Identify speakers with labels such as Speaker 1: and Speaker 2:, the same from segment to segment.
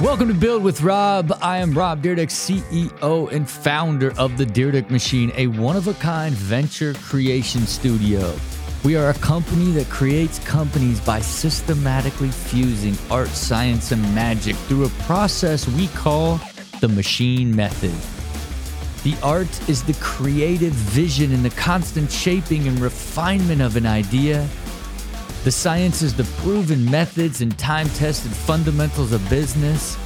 Speaker 1: Welcome to Build with Rob. I am Rob Dyrdek, CEO and founder of the Dyrdek Machine, a one of a kind venture creation studio. We are a company that creates companies by systematically fusing art, science, and magic through a process we call the machine method. The art is the creative vision and the constant shaping and refinement of an idea. The science is the proven methods and time tested fundamentals of business.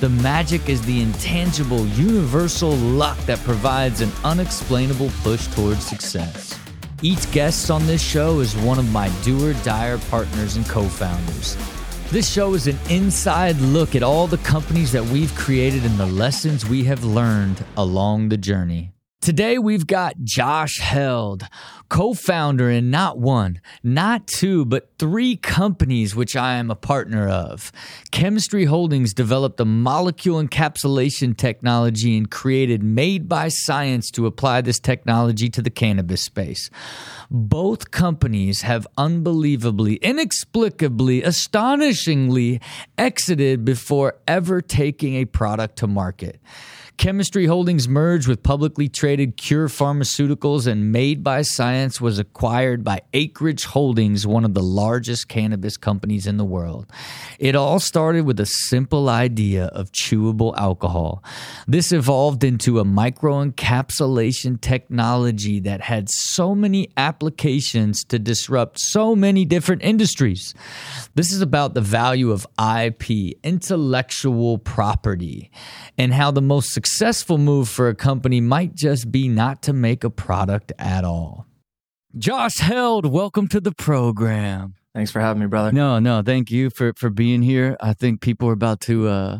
Speaker 1: The magic is the intangible, universal luck that provides an unexplainable push towards success. Each guest on this show is one of my do or die partners and co founders. This show is an inside look at all the companies that we've created and the lessons we have learned along the journey. Today, we've got Josh Held, co founder in not one, not two, but three companies which I am a partner of. Chemistry Holdings developed a molecule encapsulation technology and created Made by Science to apply this technology to the cannabis space. Both companies have unbelievably, inexplicably, astonishingly exited before ever taking a product to market. Chemistry Holdings merged with publicly traded Cure Pharmaceuticals and Made by Science was acquired by Acreage Holdings, one of the largest cannabis companies in the world. It all started with a simple idea of chewable alcohol. This evolved into a microencapsulation technology that had so many applications to disrupt so many different industries. This is about the value of IP, intellectual property, and how the most successful move for a company might just be not to make a product at all. Josh Held, welcome to the program.
Speaker 2: Thanks for having me, brother.
Speaker 1: No, no, thank you for for being here. I think people are about to uh,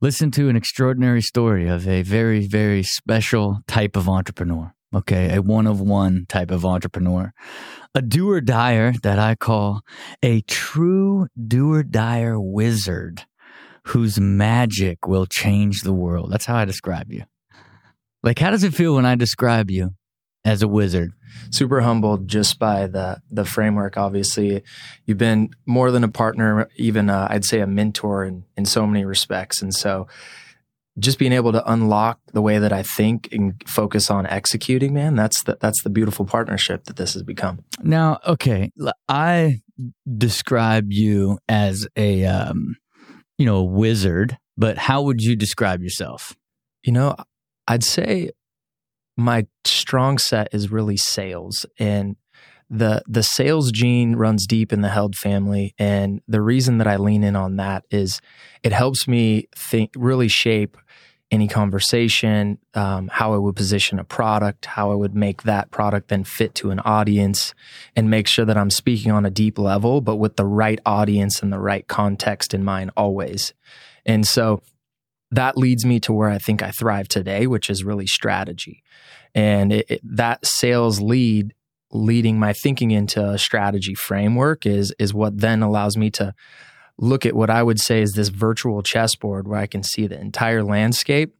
Speaker 1: listen to an extraordinary story of a very, very special type of entrepreneur. Okay, a one of one type of entrepreneur, a do or dyer that I call a true do or dyer wizard whose magic will change the world. That's how I describe you. Like, how does it feel when I describe you as a wizard?
Speaker 2: Super humbled just by the the framework. Obviously, you've been more than a partner, even uh, I'd say a mentor in in so many respects. And so, just being able to unlock the way that I think and focus on executing, man, that's the that's the beautiful partnership that this has become.
Speaker 1: Now, okay, I describe you as a um, you know, a wizard, but how would you describe yourself?
Speaker 2: You know, I'd say my strong set is really sales and the the sales gene runs deep in the held family and the reason that I lean in on that is it helps me think really shape any conversation, um, how I would position a product, how I would make that product then fit to an audience, and make sure that I'm speaking on a deep level, but with the right audience and the right context in mind always. And so that leads me to where I think I thrive today, which is really strategy. And it, it, that sales lead leading my thinking into a strategy framework is is what then allows me to look at what I would say is this virtual chessboard where I can see the entire landscape.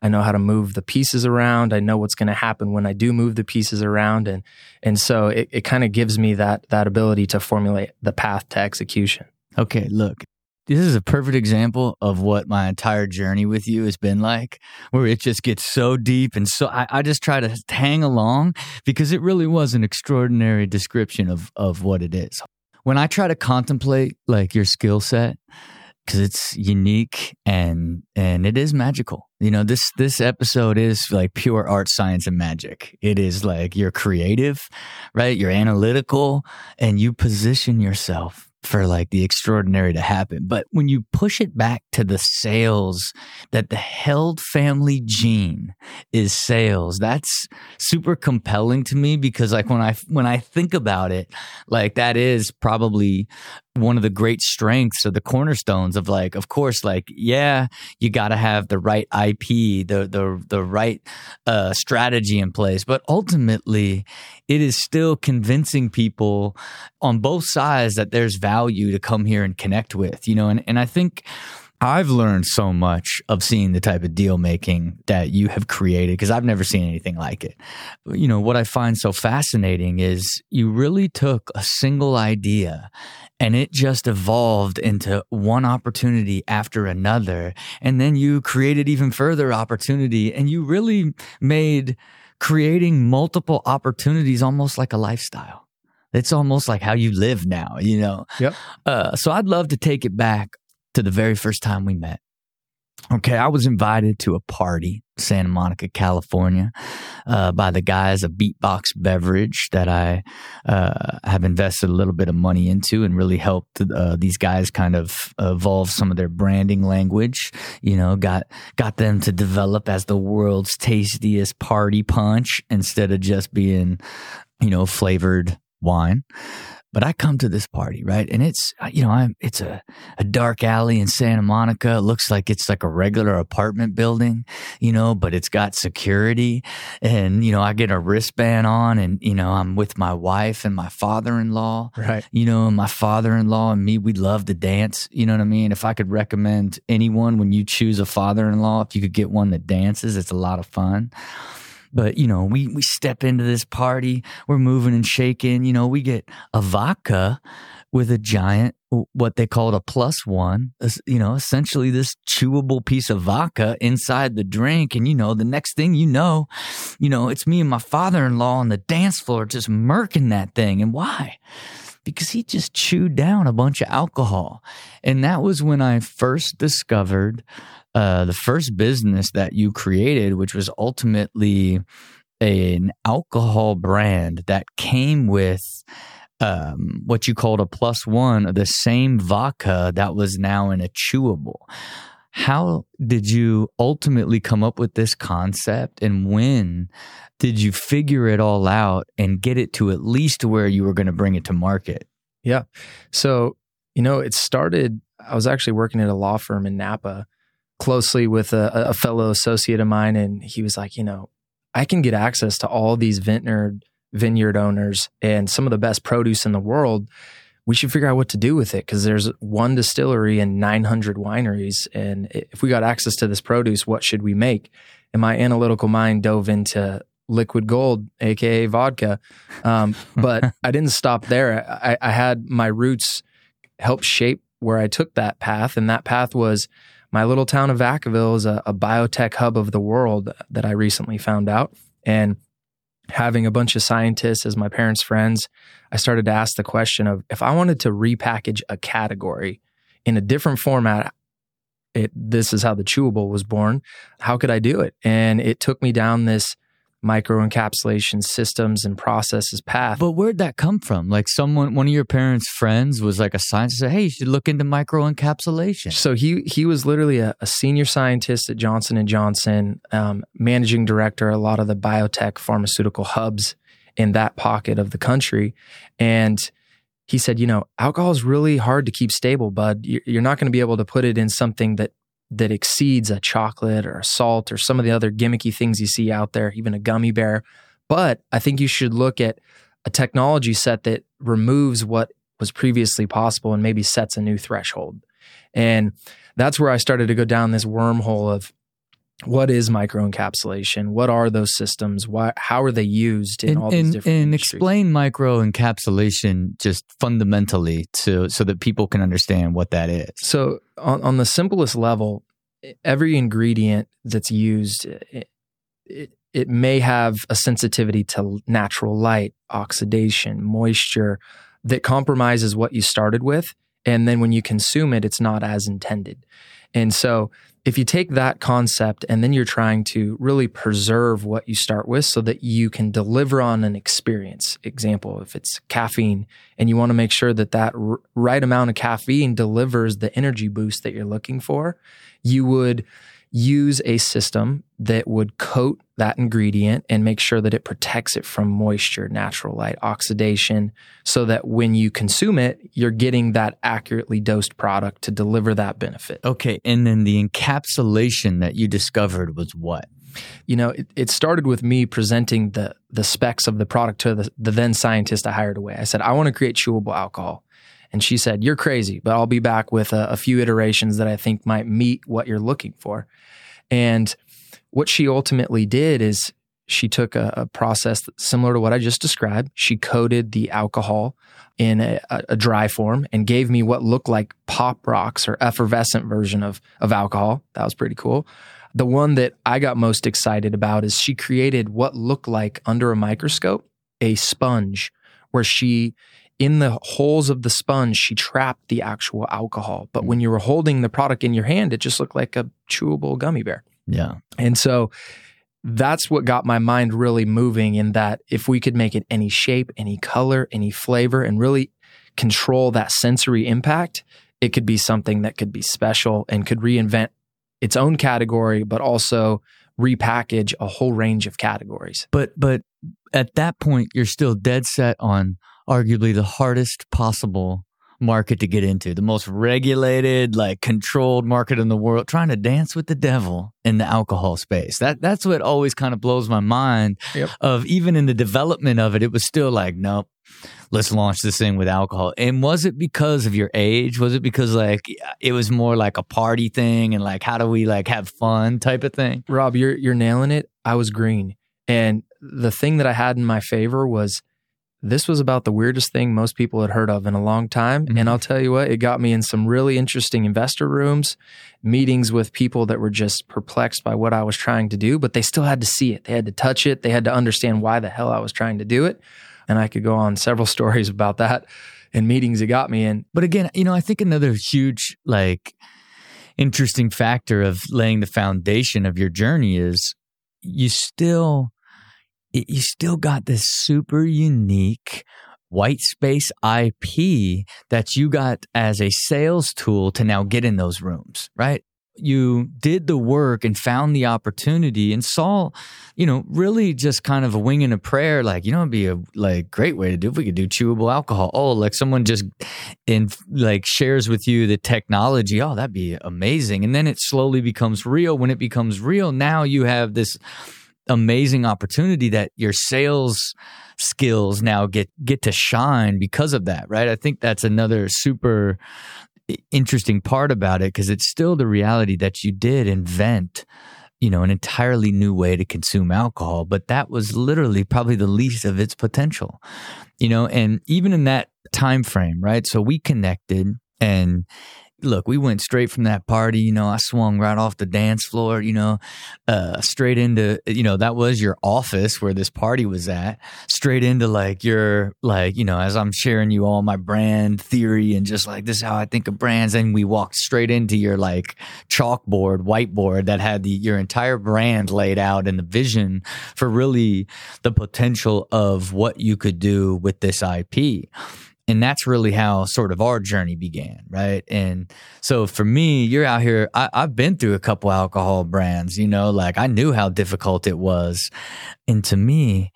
Speaker 2: I know how to move the pieces around. I know what's going to happen when I do move the pieces around, and and so it, it kind of gives me that that ability to formulate the path to execution.
Speaker 1: Okay, look, this is a perfect example of what my entire journey with you has been like, where it just gets so deep. And so I, I, just try to hang along because it really was an extraordinary description of, of what it is when I try to contemplate like your skill set, because it's unique and and it is magical. You know, this this episode is like pure art, science, and magic. It is like you're creative, right? You're analytical, and you position yourself for like the extraordinary to happen. But when you push it back to the sales, that the held family gene is sales, that's super compelling to me because like when I when I think about it, like that is probably one of the great strengths or the cornerstones of like of course like yeah you got to have the right ip the the the right uh, strategy in place but ultimately it is still convincing people on both sides that there's value to come here and connect with you know and and i think I've learned so much of seeing the type of deal making that you have created because I've never seen anything like it. You know, what I find so fascinating is you really took a single idea and it just evolved into one opportunity after another. And then you created even further opportunity and you really made creating multiple opportunities almost like a lifestyle. It's almost like how you live now, you know?
Speaker 2: Yep.
Speaker 1: Uh, so I'd love to take it back to the very first time we met. Okay, I was invited to a party, Santa Monica, California, uh, by the guys of Beatbox Beverage that I uh, have invested a little bit of money into and really helped uh, these guys kind of evolve some of their branding language. You know, got got them to develop as the world's tastiest party punch instead of just being, you know, flavored wine. But I come to this party, right? And it's, uh, you know, I'm, it's a, a dark alley in Santa Monica. It looks like it's like a regular apartment building, you know, but it's got security. And, you know, I get a wristband on and, you know, I'm with my wife and my father in law.
Speaker 2: Right.
Speaker 1: You know, and my father in law and me, we love to dance. You know what I mean? If I could recommend anyone when you choose a father in law, if you could get one that dances, it's a lot of fun. But, you know, we, we step into this party, we're moving and shaking, you know, we get a vodka with a giant, what they called a plus one, you know, essentially this chewable piece of vodka inside the drink. And, you know, the next thing you know, you know, it's me and my father in law on the dance floor just murking that thing. And why? Because he just chewed down a bunch of alcohol. And that was when I first discovered uh, the first business that you created, which was ultimately an alcohol brand that came with um, what you called a plus one of the same vodka that was now in a chewable. How did you ultimately come up with this concept and when did you figure it all out and get it to at least where you were going to bring it to market?
Speaker 2: Yeah. So, you know, it started, I was actually working at a law firm in Napa closely with a, a fellow associate of mine, and he was like, you know, I can get access to all these vineyard vineyard owners and some of the best produce in the world. We should figure out what to do with it because there's one distillery and 900 wineries. And if we got access to this produce, what should we make? And my analytical mind dove into liquid gold, aka vodka. Um, but I didn't stop there. I, I had my roots help shape where I took that path, and that path was my little town of Vacaville is a, a biotech hub of the world that I recently found out. And having a bunch of scientists as my parents' friends, I started to ask the question of if I wanted to repackage a category in a different format, it, this is how the chewable was born. How could I do it? And it took me down this microencapsulation systems and processes path.
Speaker 1: But where'd that come from? Like someone, one of your parents' friends was like a scientist. Said, "Hey, you should look into microencapsulation."
Speaker 2: So he he was literally a, a senior scientist at Johnson and Johnson, um, managing director a lot of the biotech pharmaceutical hubs in that pocket of the country, and he said, you know, alcohol is really hard to keep stable, bud. You're not going to be able to put it in something that that exceeds a chocolate or a salt or some of the other gimmicky things you see out there, even a gummy bear. But I think you should look at a technology set that removes what was previously possible and maybe sets a new threshold. And that's where I started to go down this wormhole of what is microencapsulation? What are those systems? Why, how are they used in
Speaker 1: and,
Speaker 2: all these
Speaker 1: and,
Speaker 2: different
Speaker 1: And
Speaker 2: industries?
Speaker 1: explain microencapsulation just fundamentally to so that people can understand what that is.
Speaker 2: So, on, on the simplest level, every ingredient that's used, it, it, it may have a sensitivity to natural light, oxidation, moisture that compromises what you started with. And then when you consume it, it's not as intended. And so if you take that concept and then you're trying to really preserve what you start with so that you can deliver on an experience. Example if it's caffeine and you want to make sure that that r- right amount of caffeine delivers the energy boost that you're looking for you would use a system that would coat that ingredient and make sure that it protects it from moisture, natural light, oxidation, so that when you consume it, you're getting that accurately dosed product to deliver that benefit.
Speaker 1: Okay. And then the encapsulation that you discovered was what?
Speaker 2: You know, it, it started with me presenting the the specs of the product to the, the then scientist I hired away. I said, I want to create chewable alcohol. And she said, You're crazy, but I'll be back with a, a few iterations that I think might meet what you're looking for. And what she ultimately did is she took a, a, process similar to what I just described. She coated the alcohol in a, a, dry form and gave me what looked like pop rocks or effervescent version of, of alcohol. That was pretty cool. The one that I got most excited about is she created what looked like under a microscope a sponge where she in the holes of the sponge she trapped the actual alcohol. But when you were holding the product in your hand it just looked like a chewable gummy bear.
Speaker 1: Yeah.
Speaker 2: And so that's what got my mind really moving in that if we could make it any shape any color any flavor and really control that sensory impact it could be something that could be special and could reinvent its own category, but also repackage a whole range of categories.
Speaker 1: But but at that point, you're still dead set on arguably the hardest possible market to get into, the most regulated, like controlled market in the world, trying to dance with the devil in the alcohol space. That that's what always kind of blows my mind. Yep. Of even in the development of it, it was still like, nope, let's launch this thing with alcohol. And was it because of your age? Was it because like it was more like a party thing and like how do we like have fun type of thing?
Speaker 2: Rob, you're you're nailing it. I was green. And the thing that I had in my favor was this was about the weirdest thing most people had heard of in a long time. Mm-hmm. And I'll tell you what, it got me in some really interesting investor rooms, meetings with people that were just perplexed by what I was trying to do, but they still had to see it. They had to touch it. They had to understand why the hell I was trying to do it. And I could go on several stories about that and meetings it got me in.
Speaker 1: But again, you know, I think another huge, like, interesting factor of laying the foundation of your journey is you still you still got this super unique white space IP that you got as a sales tool to now get in those rooms, right? You did the work and found the opportunity and saw, you know, really just kind of a wing and a prayer, like, you know, it'd be a like great way to do if we could do chewable alcohol. Oh, like someone just in like shares with you the technology. Oh, that'd be amazing. And then it slowly becomes real. When it becomes real, now you have this amazing opportunity that your sales skills now get get to shine because of that right? I think that's another super interesting part about it because it's still the reality that you did invent you know an entirely new way to consume alcohol but that was literally probably the least of its potential you know? And even in that time frame right? So we connected and look, we went straight from that party. You know, I swung right off the dance floor, you know, uh, straight into, you know, that was your office where this party was at, straight into like your, like, you know, as I'm sharing you all my brand theory and just like this is how I think of brands. And we walked straight into your like chalkboard, whiteboard that had the, your entire brand laid out and the vision for really the potential of what you could do with this IP and that's really how sort of our journey began right and so for me you're out here I, have been through a couple alcohol brands you know like i knew how difficult it was and to me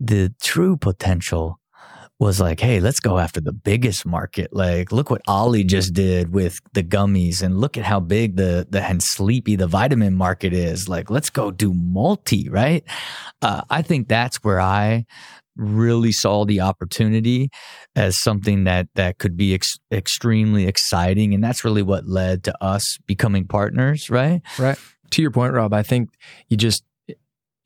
Speaker 1: the true potential was like, hey, let's go after the biggest market. Like, look what OLLY just did with the gummies, and look at how big the the and sleepy the vitamin market is. Like, let's go do multi, right? Uh, I think that's where I really saw the opportunity as something that that could be ex- extremely exciting and that's really what led to us becoming partners right?
Speaker 2: Right. To your point rob i think you just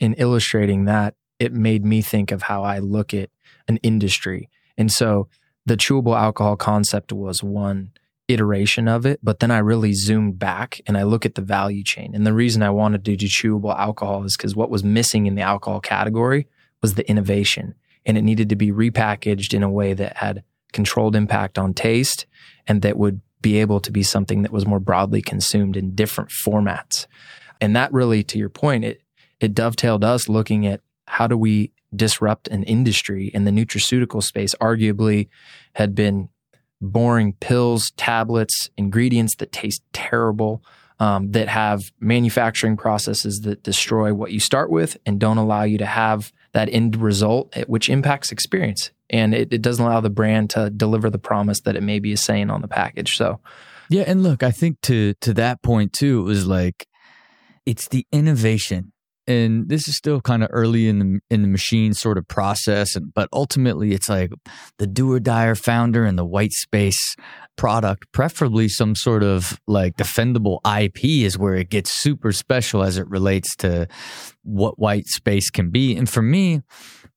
Speaker 2: in illustrating that it made me think of how i look at an industry. And so the chewable alcohol concept was one iteration of it but then i really zoomed back and i look at the value chain. And the reason i wanted to do chewable alcohol is because what was missing in the alcohol category was the innovation and it needed to be repackaged in a way that had controlled impact on taste and that would be able to be something that was more broadly consumed in different formats. And that really, to your point, it, it dovetailed us looking at how do we disrupt an industry in the nutraceutical space, arguably had been boring pills, tablets, ingredients that taste terrible, um, that have manufacturing processes that destroy what you start with and don't allow you to have that end result, eh, which impacts experience. And it, it doesn't allow the brand to deliver the promise that it maybe is saying on the package. So,
Speaker 1: yeah. And look, I think to, to that point too, it was like, it's the innovation and this is still kind of early in the in the machine sort of process and but ultimately it's like the do or die founder and the white space product preferably some sort of like defendable ip is where it gets super special as it relates to what white space can be and for me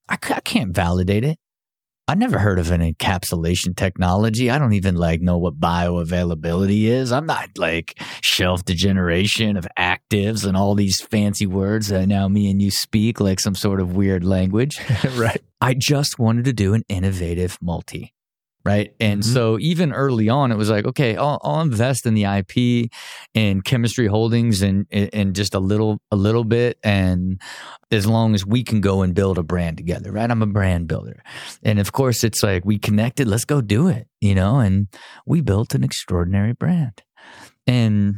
Speaker 1: I, I can't validate it I never heard of an encapsulation technology. I don't even like know what bioavailability is. I'm not like shelf degeneration of actives and all these fancy words that now me and you speak like some sort of weird language.
Speaker 2: right.
Speaker 1: I just wanted to do an innovative multi right? And mm-hmm. so even early on, it was like, okay, I'll, I'll, invest in the IP and chemistry holdings and and just a little a little bit, and as long as we can go and build a brand together, right? I'm a brand builder, and of course, it's like we connected. Let's go do it, you know, and we built an extraordinary brand, and.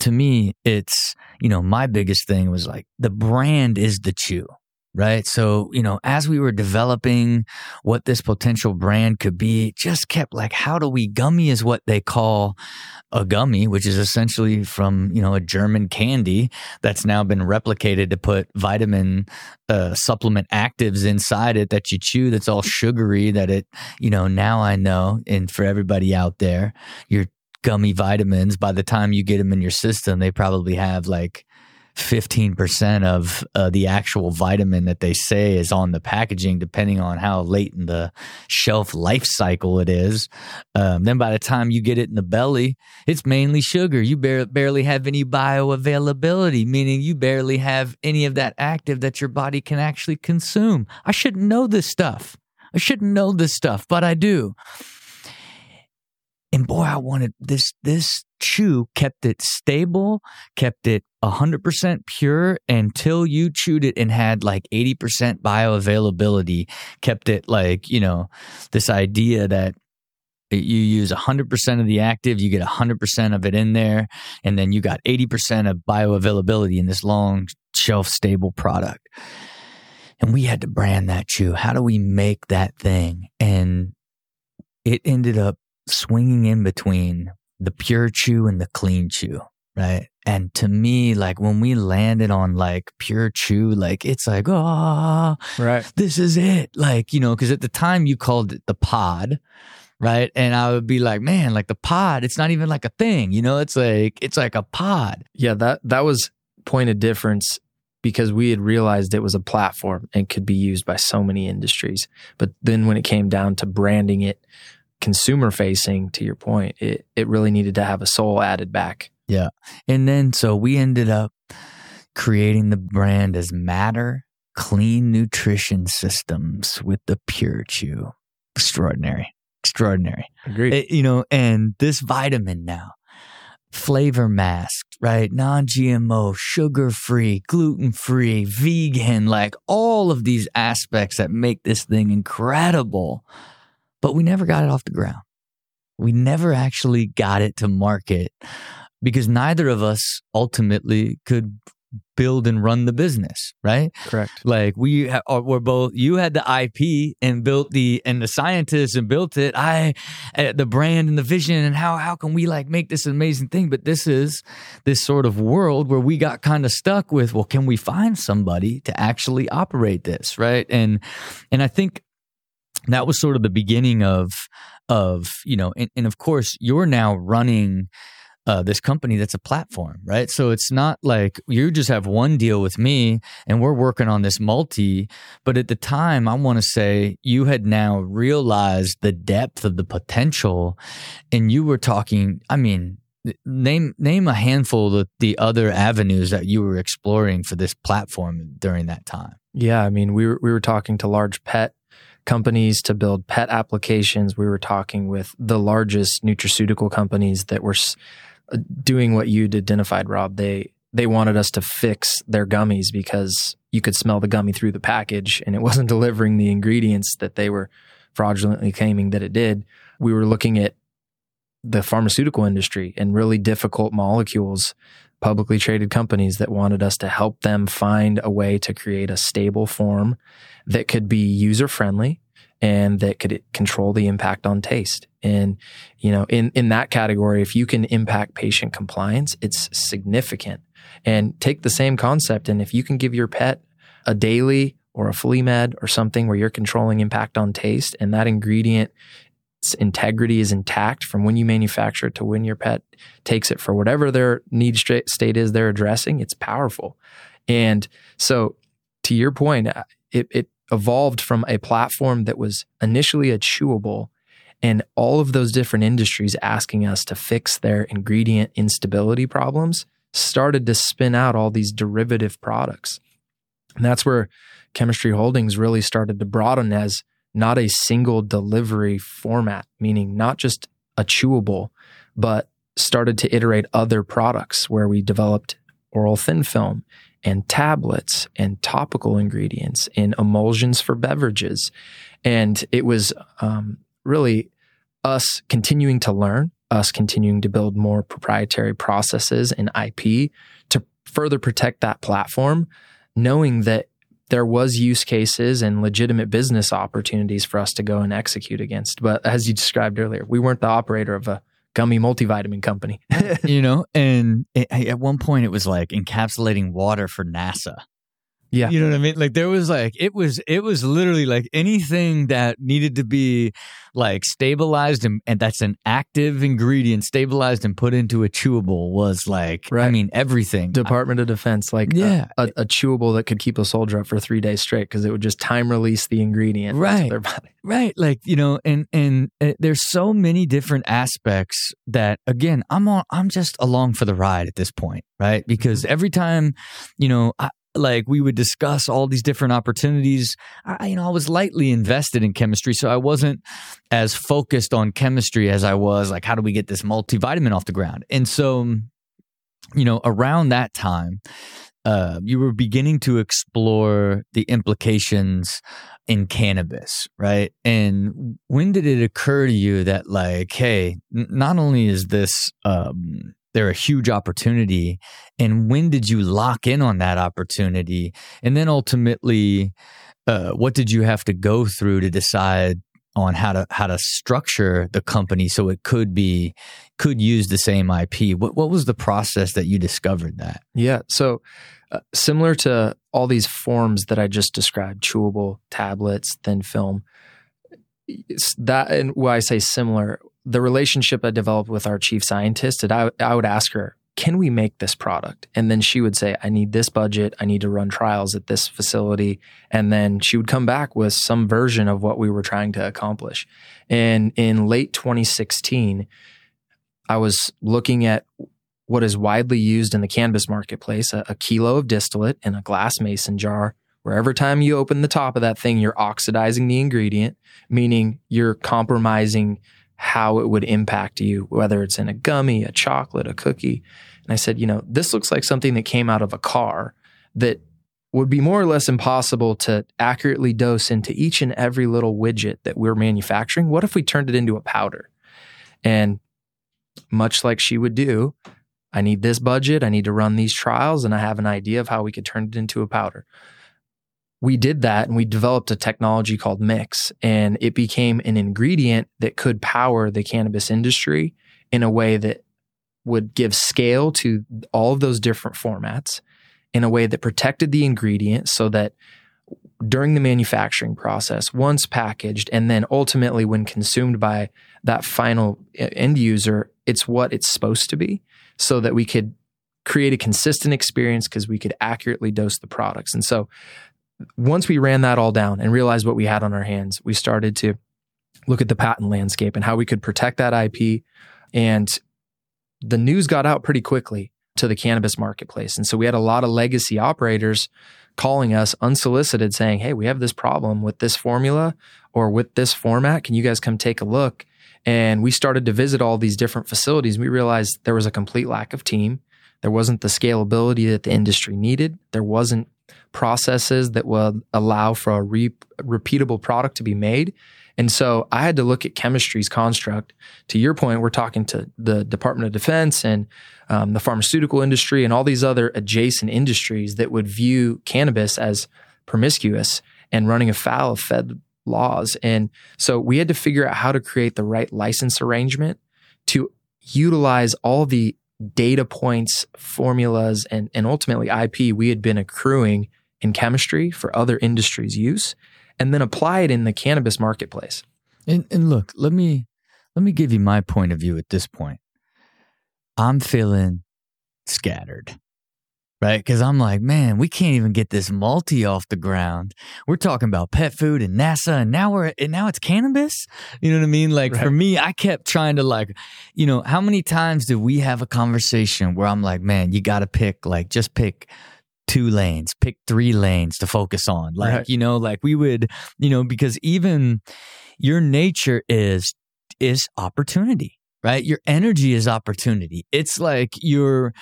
Speaker 1: To me, it's, you know, my biggest thing was like the brand is the chew right? So, you know, as we were developing what this potential brand could be, just kept like, how do we gummy is what they call a gummy, which is essentially from, you know, a German candy that's now been replicated to put vitamin uh, supplement actives inside it that you chew that's all sugary that it, you know, now I know. And for everybody out there, your gummy vitamins, by the time you get them in your system, they probably have like, 15% of uh, the actual vitamin that they say is on the packaging, depending on how late in the shelf life cycle it is. Um, then by the time you get it in the belly, it's mainly sugar. You bar- barely have any bioavailability, meaning you barely have any of that active that your body can actually consume. I shouldn't know this stuff. I shouldn't know this stuff, but I do. And boy, I wanted this, this chew kept it stable, kept it 100% pure until you chewed it and had like 80% bioavailability, kept it like, you know, this idea that you use 100% of the active, you get 100% of it in there, and then you got 80% of bioavailability in this long shelf stable product. And we had to brand that chew. How do we make that thing? And it ended up swinging in between the pure chew and the clean chew, right? And to me, like when we landed on like pure chew, like it's like, oh,
Speaker 2: right.
Speaker 1: This is it. Like, you know, because at the time you called it the pod, right? And I would be like, man, like the pod, it's not even like a thing, you know, it's like, it's like a pod.
Speaker 2: Yeah, that, that was point of difference because we had realized it was a platform and could be used by so many industries. But then when it came down to branding it, consumer facing, to your point, it, it really needed to have a soul added back.
Speaker 1: Yeah. And then so we ended up creating the brand as Matter Clean Nutrition Systems with the Pure Chew. Extraordinary. Extraordinary.
Speaker 2: Agreed. It,
Speaker 1: you know, and this vitamin now, flavor masked, right? Non GMO, sugar free, gluten free, vegan, like all of these aspects that make this thing incredible but we never got it off the ground. We never actually got it to market because neither of us ultimately could build and run the business, right?
Speaker 2: Correct.
Speaker 1: Like we ha- uh, were both. You had the IP and built the and the scientists and built it. I uh, the brand and the vision and how how can we like make this amazing thing? But this is this sort of world where we got kind of stuck with. Well, can we find somebody to actually operate this, right? And and I think that was sort of the beginning of of you know and, and of course you're now running uh, this company that's a platform, right? So it's not like you just have one deal with me and we're working on this multi. But at the time, I want to say you had now realized the depth of the potential and you were talking, I mean, name name a handful of the, the other avenues that you were exploring for this platform during that time.
Speaker 2: Yeah, I mean, we were we were talking to large pet companies to build pet applications. We were talking with the largest nutraceutical companies that were uh, doing what you'd identified, Rob. They they wanted us to fix their gummies because you could smell the gummy through the package and it wasn't delivering the ingredients that they were fraudulently claiming that it did. We were looking at the pharmaceutical industry and really difficult molecules, publicly traded companies that wanted us to help them find a way to create a stable form that could be user friendly and that could control the impact on taste. And, you know, in, in that category, if you can impact patient compliance, it's significant. And take the same concept. And if you can give your pet a daily or a flea med or something where you're controlling impact on taste and that ingredient integrity is intact from when you manufacture it to when your pet takes it for whatever their need state is they're addressing, it's powerful. And so to your point, uh, it, it evolved from a platform that was initially a chewable and all of those different industries asking us to fix their ingredient instability problems started to spin out all these derivative products. And that's where Chemistry Holdings really started to broaden as not a single delivery format, meaning not just a chewable, but started to iterate other products where we developed oral thin film and tablets and topical ingredients and emulsions for beverages. And it was um, really us continuing to learn, us continuing to build more proprietary processes and IP to further protect that platform, knowing that there was use cases and legitimate business opportunities for us to go and execute against. But as you described earlier, we weren't the operator of a gummy multivitamin company.
Speaker 1: you know, and it, at one point it was like encapsulating water for NASA.
Speaker 2: Yeah.
Speaker 1: You know what I mean? Like there was like it was it was literally like anything that needed to be like stabilized and, and that's an active ingredient stabilized and put into a chewable was like right. I mean everything.
Speaker 2: Department of Defense like
Speaker 1: yeah.
Speaker 2: a, a, a chewable that could keep a soldier up for 3 days straight cuz it would just time release the ingredient
Speaker 1: right. Right. Like, you know, and and uh, there's so many different aspects that again, I'm on I'm just along for the ride at this point, right? Because mm-hmm. every time, you know, I, like we would discuss all these different opportunities. I, you know, I was lightly invested in chemistry, so I wasn't as focused on chemistry as I was like, how do we get this multivitamin off the ground? And so, you know, around that time, uh, you were beginning to explore the implications in cannabis, right? And when did it occur to you that, like, hey, n- not only is this um, they're a huge opportunity. And when did you lock in on that opportunity? And then ultimately uh, what did you have to go through to decide on how to how to structure the company so it could be could use the same IP what what was the process that you discovered that?
Speaker 2: Yeah. So uh, similar to all these forms that I just described chewable tablets thin film that and why I say similar the relationship I developed with our chief scientist, I, I would ask her, can we make this product? And then she would say, I need this budget. I need to run trials at this facility. And then she would come back with some version of what we were trying to accomplish. And in late 2016, I was looking at what is widely used in the cannabis marketplace a, a kilo of distillate in a glass mason jar where every time you open the top of that thing, you're oxidizing the ingredient, meaning you're compromising how it would impact you, whether it's in a gummy, a chocolate, a cookie. And I said, you know, this looks like something that came out of a car that would be more or less impossible to accurately dose into each and every little widget that we're manufacturing. What if we turned it into a powder? And much like she would do, I need this budget, I need to run these trials, and I have an idea of how we could turn it into a powder we did that and we developed a technology called mix and it became an ingredient that could power the cannabis industry in a way that would give scale to all of those different formats in a way that protected the ingredient so that during the manufacturing process once packaged and then ultimately when consumed by that final uh, end user it's what it's supposed to be so that we could create a consistent experience because we could accurately dose the products. And so once we ran that all down and realized what we had on our hands, we started to look at the patent landscape and how we could protect that IP. And the news got out pretty quickly to the cannabis marketplace. And so we had a lot of legacy operators calling us unsolicited saying, Hey, we have this problem with this formula or with this format. Can you guys come take a look? And we started to visit all these different facilities. We realized there was a complete lack of team. There wasn't the scalability that the industry needed. There wasn't processes that will allow for a re- repeatable product to be made. And so I had to look at chemistry's construct. To your point, we're talking to the Department of Defense and um, the pharmaceutical industry and all these other adjacent industries that would view cannabis as promiscuous and running afoul of Fed laws. And so we had to figure out how to create the right license arrangement to utilize all the data points, formulas, and, and ultimately IP we had been accruing in chemistry for other industries' use and then apply it in the cannabis marketplace.
Speaker 1: And, and look, let me let me give you my point of view at this point. I'm feeling scattered right? Because I'm like, man, we can't even get this multi off the ground. We're talking about pet food and NASA, and now we're and now it's cannabis. You know what I mean? Like right. for me, I kept trying to like, you know, how many times did we have a conversation where I'm like, man, you got to pick like just pick two lanes, pick three lanes to focus on. Like, right. you know, like we would, you know, because even your nature is is opportunity right? Your energy is opportunity. It's like your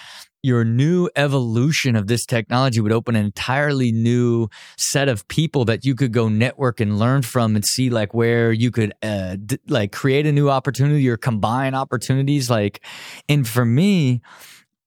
Speaker 1: your new evolution of this technology would open an entirely new set of people that you could go network and learn from and see like where you could uh, d- like create a new opportunity or combine opportunities like and for me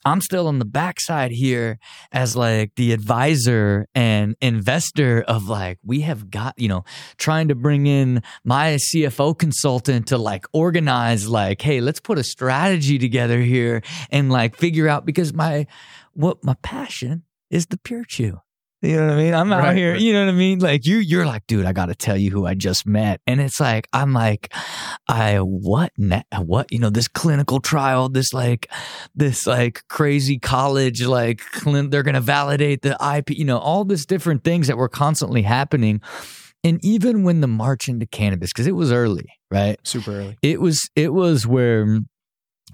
Speaker 1: I'm still on the backside here as like the advisor and investor of like, we have got, you know, trying to bring in my CFO consultant to like organize, like, hey, let's put a strategy together here and like figure out because my, what my passion is the pure chew. You know what I mean? I'm out right, here. Right. You know what I mean? Like you, you're like, dude, I got to tell you who I just met, and it's like, I'm like, I what, what? You know, this clinical trial, this like, this like crazy college, like they're gonna validate the IP. You know, all this different things that were constantly happening. And even when the march into cannabis, because it was early, right?
Speaker 2: Super early.
Speaker 1: It was. It was where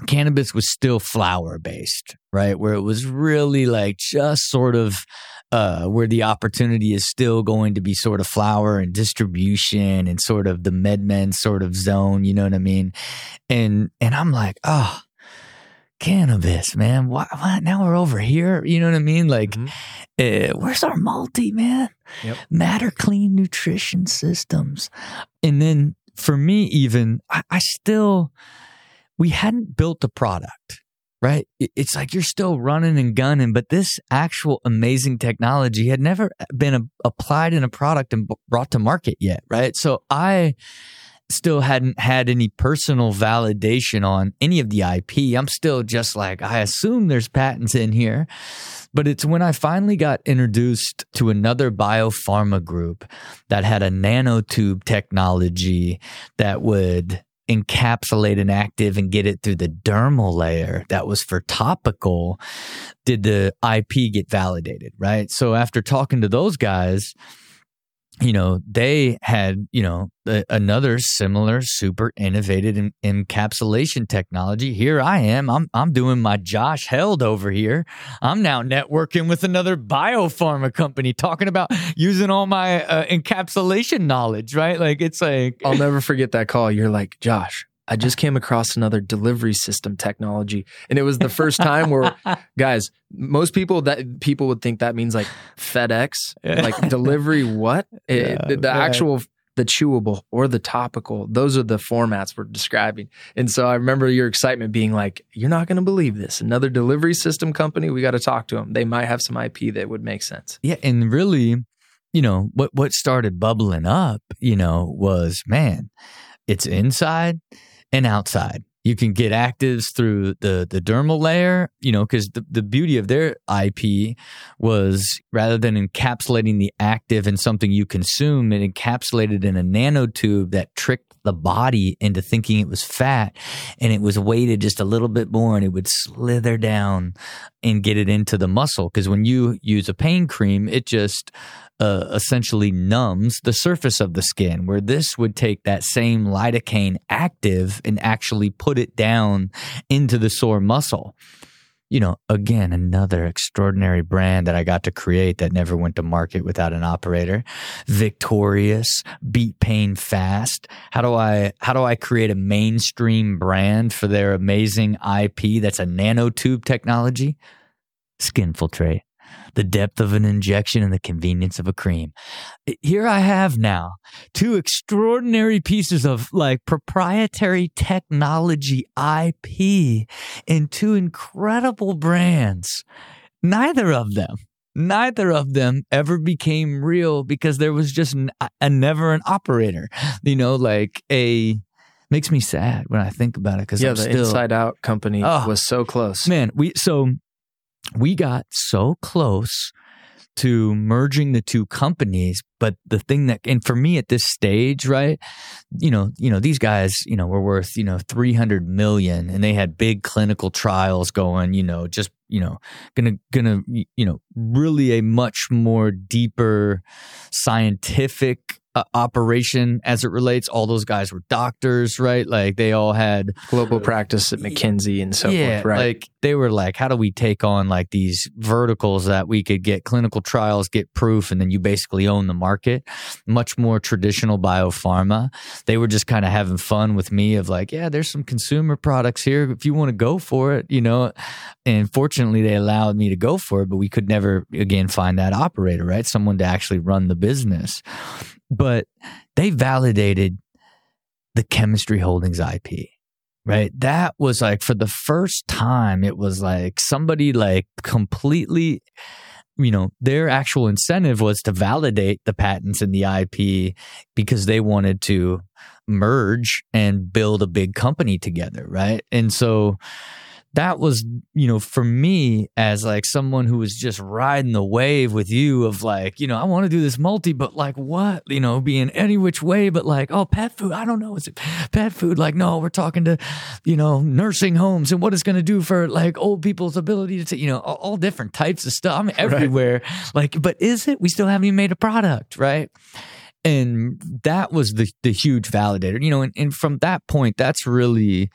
Speaker 1: cannabis was still flower based, right? Where it was really like just sort of uh, where the opportunity is still going to be sort of flower and distribution and sort of the medmen sort of zone, you know what I mean? And and I'm like, oh, cannabis, man. Why, why, now we're over here? You know what I mean? Like, mm-hmm. uh, where's our multi, man? Yep. Matter clean nutrition systems. And then for me, even I, I still we hadn't built a product, right? It's like you're still running and gunning, but this actual amazing technology had never been a, applied in a product and brought to market yet, right? So I still hadn't had any personal validation on any of the IP. I'm still just like, I assume there's patents in here. But it's when I finally got introduced to another biopharma group that had a nanotube technology that would encapsulate an active and get it through the dermal layer that was for topical did the IP get validated, right? So after talking to those guys, you know, they had, you know, a, another similar super innovative in, encapsulation technology. Here I am. I'm I'm doing my Josh Held over here. I'm now networking with another biopharma company talking about using all my uh, encapsulation knowledge, right? Like it's like
Speaker 2: I'll never forget that call. You're like, "Josh, I just came across another delivery system technology. And it was the first time where guys, most people that people would think that means like FedEx, like delivery what? Eh, yeah, it, the, the actual the chewable or the topical, those are the formats we're describing. And so I remember your excitement being like, you're not going to believe this. Another delivery system company, we got to talk to them. They might have some IP that would make sense.
Speaker 1: Yeah, and really, you know, what what started bubbling up, you know, was man, it's inside and outside. You can get actives through the the dermal layer, you know, because the, the beauty of their IP was rather than encapsulating the active in something you consume, it encapsulated in a nanotube that tricked the body into thinking it was fat and it was weighted just a little bit more and it would slither down and get it into the muscle. Because when you use a pain cream, it just uh, essentially numbs the surface of the skin, where this would take that same lidocaine active and actually put it down into the sore muscle. You know, again, another extraordinary brand that I got to create that never went to market without an operator. Victorious, beat pain fast. How do I how do I create a mainstream brand for their amazing IP that's a nanotube technology? Skin Skinfiltrate the depth of an injection and the convenience of a cream. Here I have now two extraordinary pieces of like proprietary technology IP in two incredible brands. Neither of them neither of them ever became real because there was just a, a never an operator you know like a makes me sad when I think about it because
Speaker 2: yeah,
Speaker 1: I'm
Speaker 2: the
Speaker 1: still,
Speaker 2: Inside Out company
Speaker 1: Oh.
Speaker 2: was so close.
Speaker 1: man. We so we got so close to merging the two companies, but the thing that and for me at this stage, right? You know, you know these guys, you know, were worth you know three hundred million, and they had big clinical trials going. You know, just you know, gonna gonna you know really a much more deeper scientific uh, operation as it relates. All those guys were doctors, right? Like they all had
Speaker 2: Global practice at McKinsey and so
Speaker 1: yeah,
Speaker 2: forth. Right.
Speaker 1: like they were like, how do we take on like these verticals that we could get clinical trials, get proof, and then you basically own the market? Much more traditional biopharma. They were just kind of having fun with me of like, yeah, there's some consumer products here if you want to go for it, you know. And fortunately, they allowed me to go for it, but we could never again find that operator, right? Someone to actually run the business. But they validated the chemistry holdings IP right? That was like for the first time it was like somebody like completely you know their actual incentive was to validate the patents and the ip because they wanted to merge and build a big company together right? And so that was you know for me as like someone who was just riding the wave with you of like you know i want to do this multi but like what? You know being any which way but like oh pet food i don't know is it pet food? Like no we're talking to you know nursing homes and what it's going to do for like old people's ability to you know all, all different types of stuff i'm everywhere. Like but is it? We still haven't even made a product right? And that was the the huge validator you know and, and from that point that's really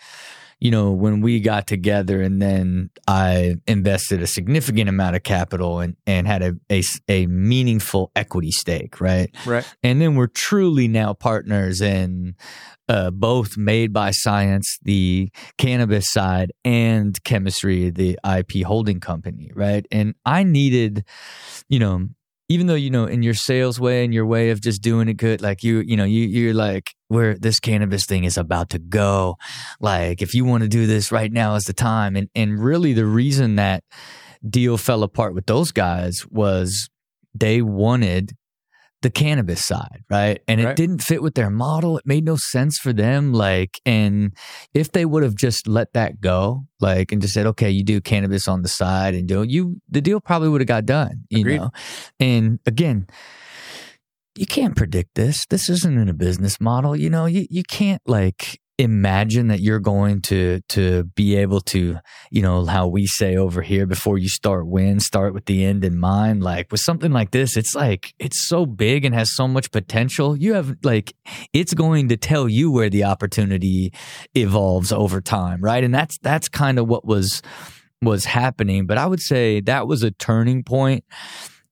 Speaker 1: you know when we got together and then i invested a significant amount of capital and and had a a, a meaningful equity stake right
Speaker 2: right.
Speaker 1: and then we're truly now partners in uh, both made by science the cannabis side and chemistry the ip holding company right and i needed you know even though you know in your sales way and your way of just doing it good like you you know you you're like where this cannabis thing is about to go. Like if you want to do this right now is the time. And and really the reason that deal fell apart with those guys was they wanted the cannabis side, right? And it didn't fit with their model. It made no sense for them. Like, and if they would have just let that go, like, and just said, okay, you do cannabis on the side and do you, the deal probably would have got done, you
Speaker 2: Agreed.
Speaker 1: know? And again, you can't predict this. This isn't in a business model. You know, you, you can't like imagine that you're going to to be able to, you know, how we say over here before you start win, start with the end in mind. Like with something like this, it's like it's so big and has so much potential. You have like it's going to tell you where the opportunity evolves over time, right? And that's that's kind of what was was happening. But I would say that was a turning point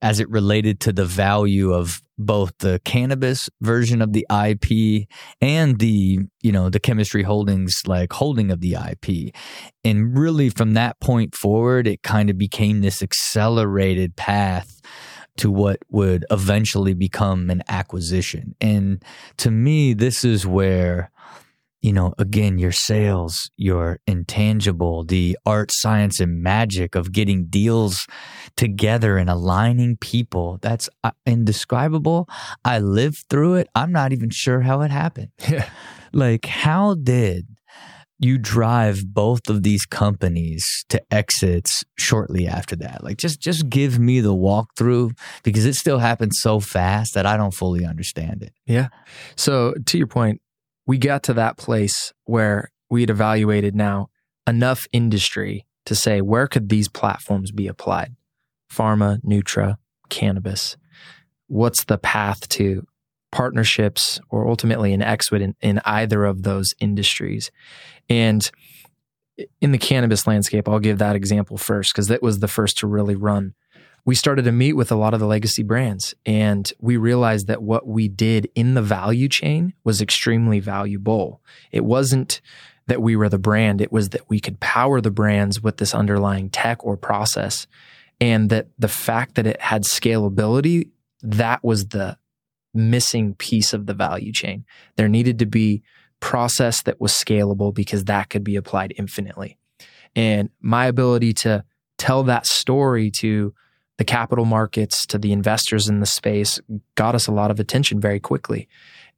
Speaker 1: as it related to the value of both the cannabis version of the IP and the you know the chemistry holdings like holding of the IP and really from that point forward it kind of became this accelerated path to what would eventually become an acquisition. And to me this is where you know, again, your sales, your intangible, the art, science, and magic of getting deals together and aligning people. That's uh, indescribable. I lived through it. I'm not even sure how it happened.
Speaker 2: Yeah.
Speaker 1: Like, how did you drive both of these companies to exits shortly after that? Like, just just give me the walkthrough because it still happened so fast that I don't fully understand it.
Speaker 2: Yeah. So to your point, we got to that place where we had evaluated now enough industry to say where could these platforms be applied? Pharma, Nutra, cannabis. What's the path to partnerships or ultimately an exit in, in either of those industries? And in the cannabis landscape, I'll give that example first because that was the first to really run we started to meet with a lot of the legacy brands and we realized that what we did in the value chain was extremely valuable. It wasn't that we were the brand, it was that we could power the brands with this underlying tech or process. And that the fact that it had scalability, that was the missing piece of the value chain. There needed to be process that was scalable because that could be applied infinitely. And my ability to tell that story to the capital markets to the investors in the space got us a lot of attention very quickly.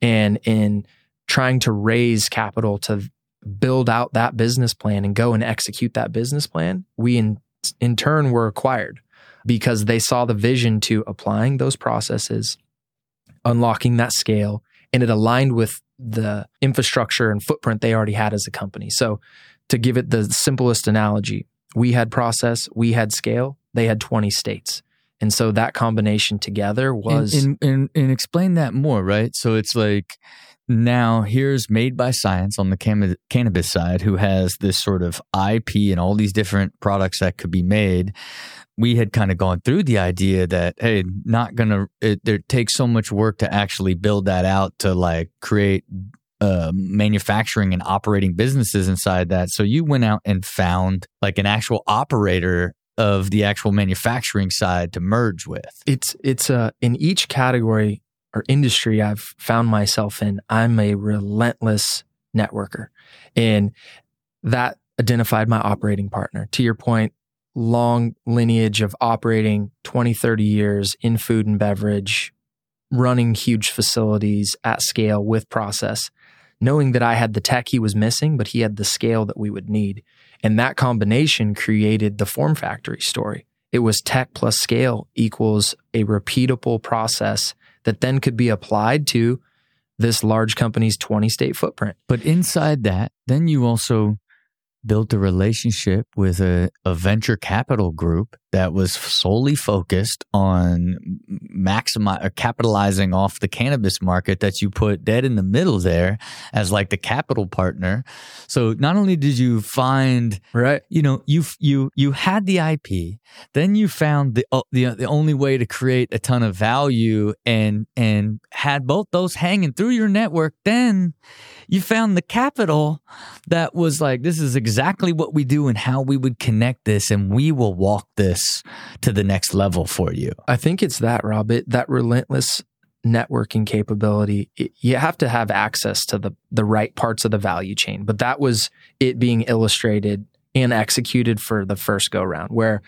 Speaker 2: And in trying to raise capital to build out that business plan and go and execute that business plan, we in, in turn were acquired because they saw the vision to applying those processes, unlocking that scale, and it aligned with the infrastructure and footprint they already had as a company. So, to give it the simplest analogy, we had process, we had scale, they had 20 states. And so that combination together was.
Speaker 1: And, and, and, and explain that more, right? So it's like now here's Made by Science on the cam- cannabis side, who has this sort of IP and all these different products that could be made. We had kind of gone through the idea that, hey, not to, it, it takes so much work to actually build that out to like create uh, manufacturing and operating businesses inside that. So you went out and found like an actual operator of the actual manufacturing side to merge with.
Speaker 2: It's it's uh in each category or industry I've found myself in, I'm a relentless networker. And that identified my operating partner. To your point, long lineage of operating 20, 30 years in food and beverage, running huge facilities at scale with process, knowing that I had the tech he was missing, but he had the scale that we would need. And that combination created the Form Factory story. It was tech plus scale equals a repeatable process that then could be applied to this large company's 20 state footprint.
Speaker 1: But inside that, then you also built a relationship with a, a venture capital group that was solely focused on maximizing or capitalizing off the cannabis market that you put dead in the middle there as like the capital partner. So not only did you find
Speaker 2: right,
Speaker 1: you know, you you you had the IP, then you found the uh, the the only way to create a ton of value and and had both those hanging through your network. Then you found the capital that was like this is exactly what we do and how we would connect this and we will walk this to the next level for you?
Speaker 2: I think it's that, Rob. It, that relentless networking capability. It, you have to have access to the the right parts of the value chain. But that was it being illustrated and executed for the first go round, where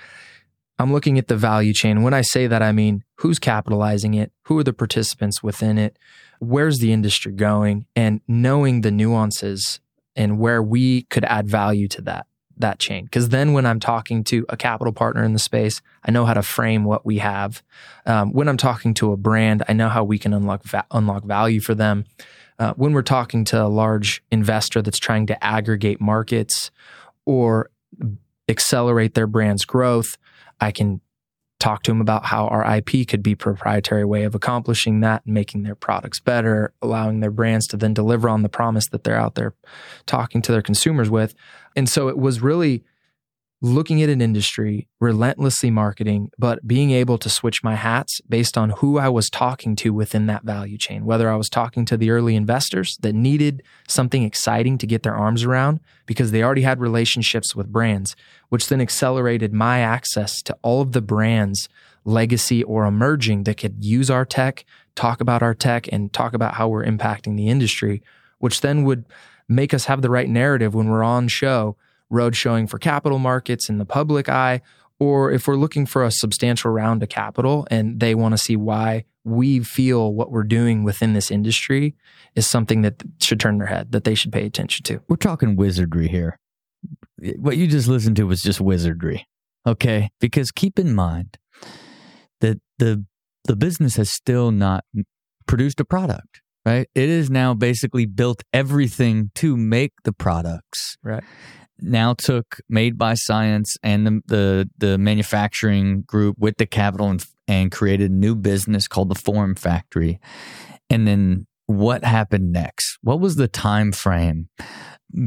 Speaker 2: I'm looking at the value chain. When I say that, I mean who's capitalizing it, who are the participants within it, where's the industry going, and knowing the nuances and where we could add value to that that chain. Because then when I'm talking to a capital partner in the space, I know how to frame what we have. Um, when I'm talking to a brand, I know how we can unlock va- unlock value for them. Uh, when we're talking to a large investor that's trying to aggregate markets or accelerate their brand's growth, I can talk to them about how our IP could be proprietary way of accomplishing that and making their products better, allowing their brands to then deliver on the promise that they're out there talking to their consumers with. And so it was really looking at an industry, relentlessly marketing, but being able to switch my hats based on who I was talking to within that value chain. Whether I was talking to the early investors that needed something exciting to get their arms around because they already had relationships with brands, which then accelerated my access to all of the brands, legacy or emerging, that could use our tech, talk about our tech, and talk about how we're impacting the industry, which then would make us have the right narrative when we're on show road showing for capital markets in the public eye, or if we're looking for a substantial round of capital and they want to see why we feel what we're doing within this industry is something that should turn their head, that they should pay attention to.
Speaker 1: We're talking wizardry here. What you just listened to was just wizardry. Okay? Because keep in mind that the the business has still not produced a product, right? It is now basically built everything to make the products.
Speaker 2: Right
Speaker 1: now took Made by Science and the the, the manufacturing group with the capital and, and created a new business called the Form Factory. And then what happened next? What was the time frame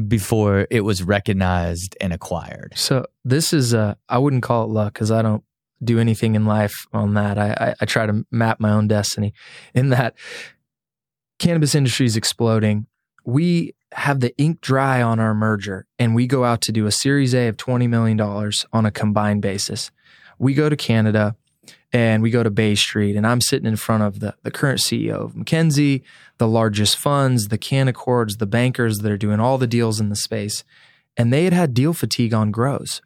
Speaker 1: before it was recognized and acquired?
Speaker 2: So this is uh, I wouldn't call it luck because I don't do anything in life on that. I, I, I try to map my own destiny. In that cannabis industry is exploding. We have the ink dry on our merger and we go out to do a Series A of $20 million on a combined basis. We go to Canada and we go to Bay Street, and I'm sitting in front of the, the current CEO of Mackenzie, the largest funds, the Canaccords, the bankers that are doing all the deals in the space. And they had had deal fatigue on grows.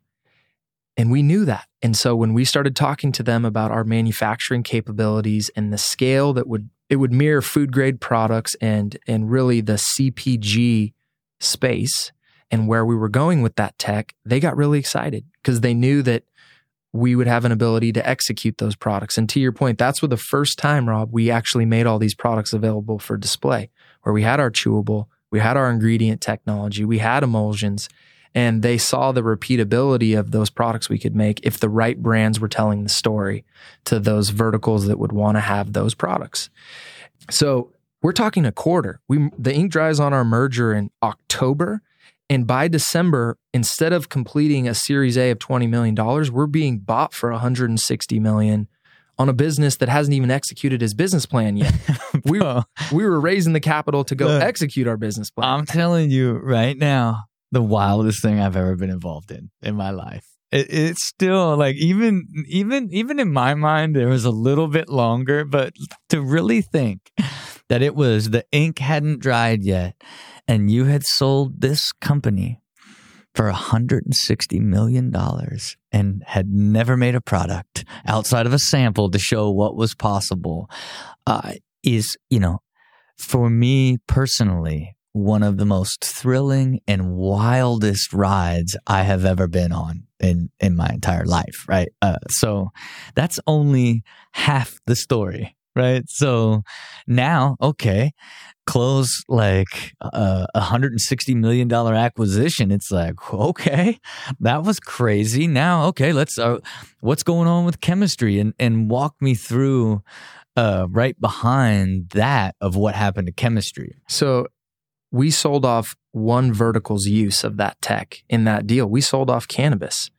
Speaker 2: And we knew that. And so when we started talking to them about our manufacturing capabilities and the scale that would it would mirror food grade products and and really the CPG space and where we were going with that tech, they got really excited because they knew that we would have an ability to execute those products. And to your point, that's where the first time, Rob, we actually made all these products available for display, where we had our chewable, we had our ingredient technology, we had emulsions, and they saw the repeatability of those products we could make if the right brands were telling the story to those verticals that would want to have those products. So we're talking a quarter. We the ink dries on our merger in October. And by December, instead of completing a Series A of $20 million, we're being bought for 160 million on a business that hasn't even executed his business plan yet. we, we were raising the capital to go execute our business plan.
Speaker 1: I'm telling you right now, the wildest thing I've ever been involved in in my life. It, it's still like even even even in my mind, there was a little bit longer, but to really think that it was the ink hadn't dried yet and you had sold this company for $160 million and had never made a product outside of a sample to show what was possible uh, is, you know, for me personally, one of the most thrilling and wildest rides I have ever been on in, in my entire life, right? Uh, so that's only half the story right? So now, okay, close like a hundred and sixty million dollar acquisition. It's like okay, that was crazy. Now, okay, let's uh, what's going on with chemistry and and walk me through uh, right behind that of what happened to chemistry.
Speaker 2: So we sold off one vertical's use of that tech in that deal. We sold off cannabis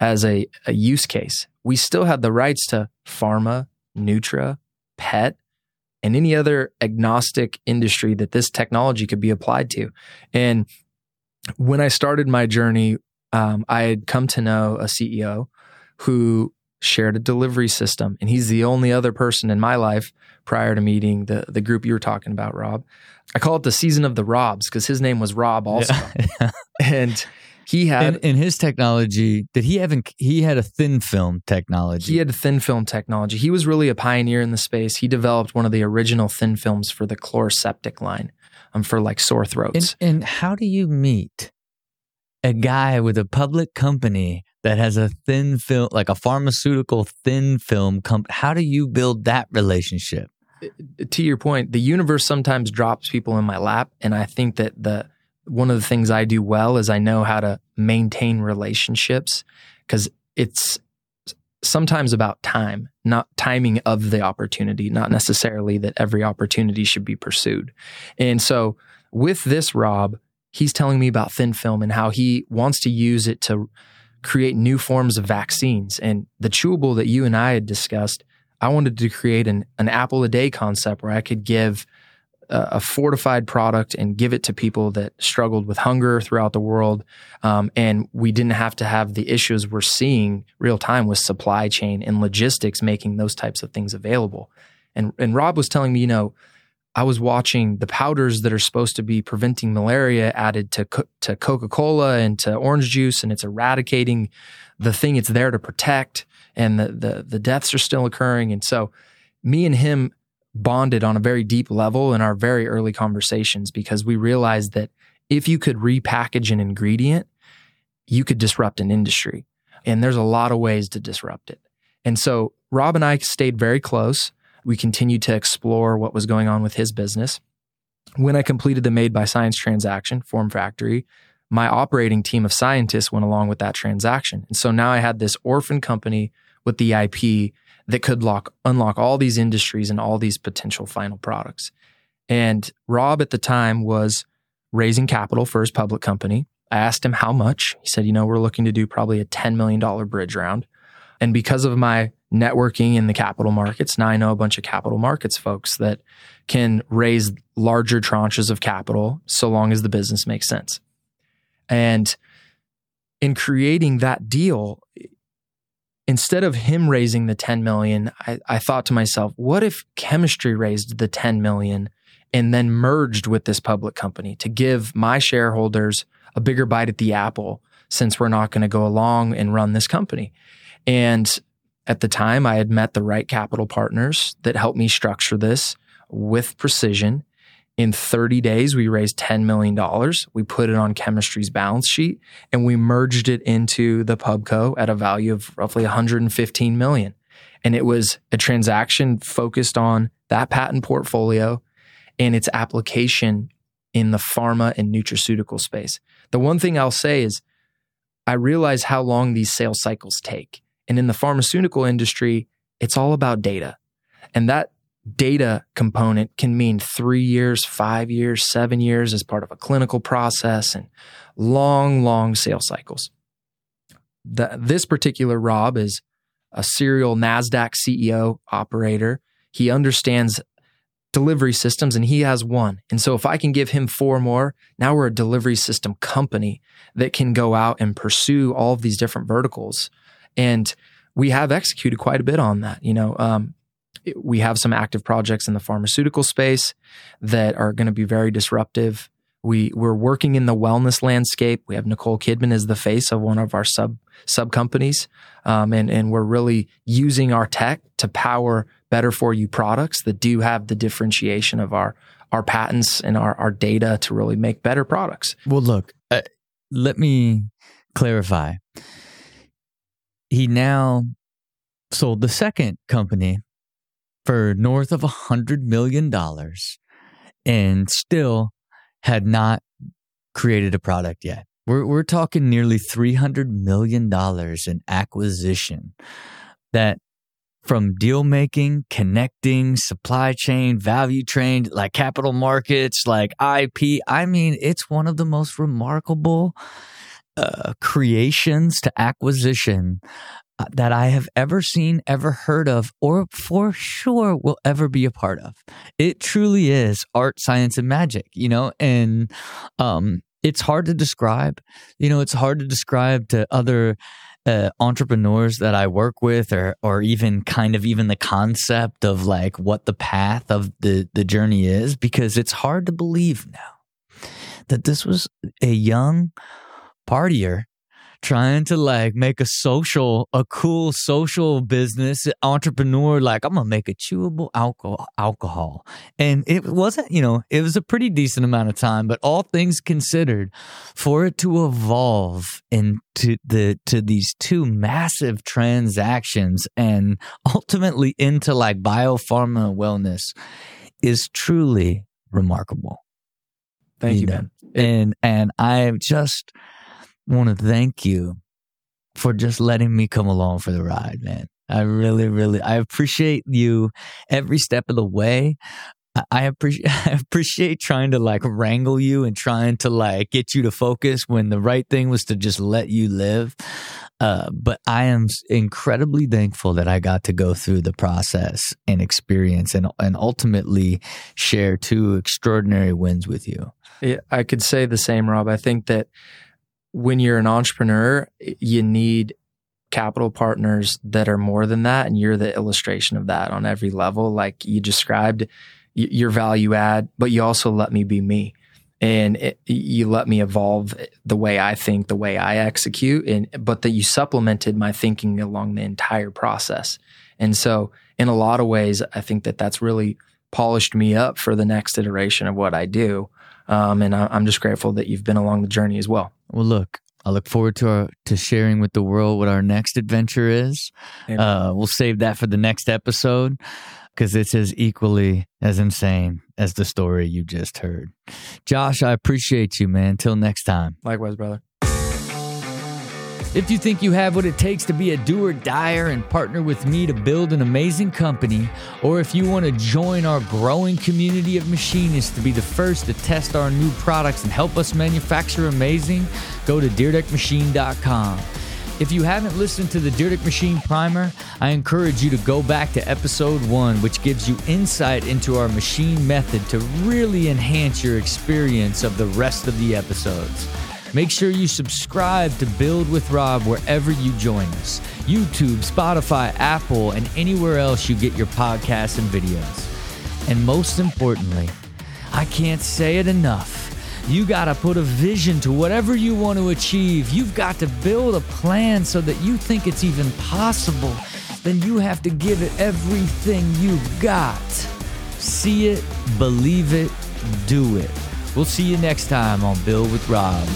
Speaker 2: as a, a use case. We still had the rights to pharma, Nutra, pet, and any other agnostic industry that this technology could be applied to. And when I started my journey, um, I had come to know a CEO who shared a delivery system, and he's the only other person in my life prior to meeting the the group you were talking about, Rob. I call it the season of the Robs because his name was Rob also, yeah. and he had
Speaker 1: in, his technology. Did he have? He had a thin film technology.
Speaker 2: He had a thin film technology. He was really a pioneer in the space. He developed one of the original thin films for the Chloraseptic line, um, for like sore throats.
Speaker 1: And, and how do you meet a guy with a public company that has a thin film, like a pharmaceutical thin film company? How do you build that relationship?
Speaker 2: Uh, uh, to your point, the universe sometimes drops people in my lap, and I think that the one of the things I do well is I know how to maintain relationships because it's sometimes about time, not timing of the opportunity, not necessarily that every opportunity should be pursued. And so with this, Rob, he's telling me about thin film and how he wants to use it to create new forms of vaccines. And the chewable that you and I had discussed, I wanted to create an, an apple a day concept where I could give a fortified product and give it to people that struggled with hunger throughout the world. Um, and we didn't have to have the issues we're seeing real time with supply chain and logistics making those types of things available. And, and Rob was telling me, you know, I was watching the powders that are supposed to be preventing malaria added to, to Coca Cola and to orange juice, and it's eradicating the thing it's there to protect. And the, the, the deaths are still occurring. And so, me and him bonded on a very deep level in our very early conversations because we realized that if you could repackage an ingredient, you could disrupt an industry. And there's a lot of ways to disrupt it. And so Rob and I stayed very close. We continued to explore what was going on with his business. When I completed the Made by Science transaction, Form Factory, my operating team of scientists went along with that transaction. And so now I had this orphan company with the IP that could lock, unlock all these industries and all these potential final products. And Rob at the time was raising capital for his public company. I asked him how much. He said, you know, we're looking to do probably a $10 million bridge round. And because of my networking in the capital markets, now I know a bunch of capital markets folks that can raise larger tranches of capital so long as the business makes sense. And in creating that deal, instead of him raising the 10 million, I, I thought to myself, what if chemistry raised the 10 million and then merged with this public company to give my shareholders a bigger bite at the apple since we're not going to go along and run this company? And at the time, I had met the right capital partners that helped me structure this. with precision. In 30 days, we raised $10 million. We put it on chemistry's balance sheet and we merged it into the Pubco at a value of roughly 115 million. And it was a transaction focused on that patent portfolio and its application in the pharma and nutraceutical space. The one thing I'll say is I realize how long these sales cycles take. And in the pharmaceutical industry, it's all about data. And that data component can mean three years, five years, seven years as part of a clinical process and long, long sales cycles. The, this particular Rob is a serial NASDAQ CEO operator. He understands delivery systems and he has one. And so if I can give him four more, now we're a delivery system company that can go out and pursue all of these different verticals. And we have executed quite a bit on that. You know, um, we have some active projects in the pharmaceutical space that are going to be very disruptive. We we're working in the wellness landscape. We have Nicole Kidman as the face of one of our sub sub companies, um, and and we're really using our tech to power better for you products that do have the differentiation of our our patents and our our data to really make better products.
Speaker 1: Well, look, uh, let me clarify. He now sold the second company for north of a hundred million dollars and still had not created a product yet. We're we're talking nearly three hundred million dollars in acquisition that from deal making, connecting, supply chain, value chain, like capital markets, like IP. I mean, it's one of the most remarkable uh, creations to acquisition uh, that I have ever seen, ever heard of, or for sure will ever be a part of. It truly is art, science, and magic, you know, and um, it's hard to describe. You know, it's hard to describe to other uh, entrepreneurs that I work with, or or even kind of even the concept of like what the path of the the journey is, because it's hard to believe now that this was a young partier trying to like make a social, a cool social business entrepreneur. Like, I'm gonna make a chewable alcohol, alcohol, and it wasn't. You know, it was a pretty decent amount of time, but all things considered, for it to evolve into the to these two massive transactions and ultimately into like biopharma wellness is truly remarkable.
Speaker 2: Thank you, you man.
Speaker 1: And and I just want to thank you for just letting me come along for the ride, man. I really, really, I appreciate you every step of the way. I appreciate, I appreciate trying to like wrangle you and trying to like get you to focus when the right thing was to just let you live. Uh, but I am incredibly thankful that I got to go through the process and experience and, and ultimately share two extraordinary wins with you.
Speaker 2: Yeah, I could say the same, Rob. I think that when you're an entrepreneur, you need capital partners that are more than that. And you're the illustration of that on every level. Like you described your value add, but you also let me be me. And it, you let me evolve the way I think, the way I execute, and but that you supplemented my thinking along the entire process. And so, in a lot of ways, I think that that's really polished me up for the next iteration of what I do. Um, and I, I'm just grateful that you've been along the journey as well.
Speaker 1: Well, look, I look forward to our, to sharing with the world what our next adventure is. Uh, we'll save that for the next episode because it's as equally as insane as the story you just heard. Josh, I appreciate you, man. Until next time.
Speaker 2: Likewise, brother.
Speaker 1: If you think you have what it takes to be a do or dyer and partner with me to build an amazing company, or if you want to join our growing community of machinists to be the first to test our new products and help us manufacture amazing, go to DyrdekMachine.com. If you haven't listened to the Dyrdek Machine Primer, I encourage you to go back to episode one, which gives you insight into our machine method to really enhance your experience of the rest of the episodes. Make sure you subscribe to Build with Rob wherever you join us YouTube, Spotify, Apple, and anywhere else you get your podcasts and videos. And most importantly, I can't say it enough. You got to put a vision to whatever you want to achieve. You've got to build a plan so that you think it's even possible. Then you have to give it everything you've got. See it, believe it, do it. We'll see you next time on Build with Rob.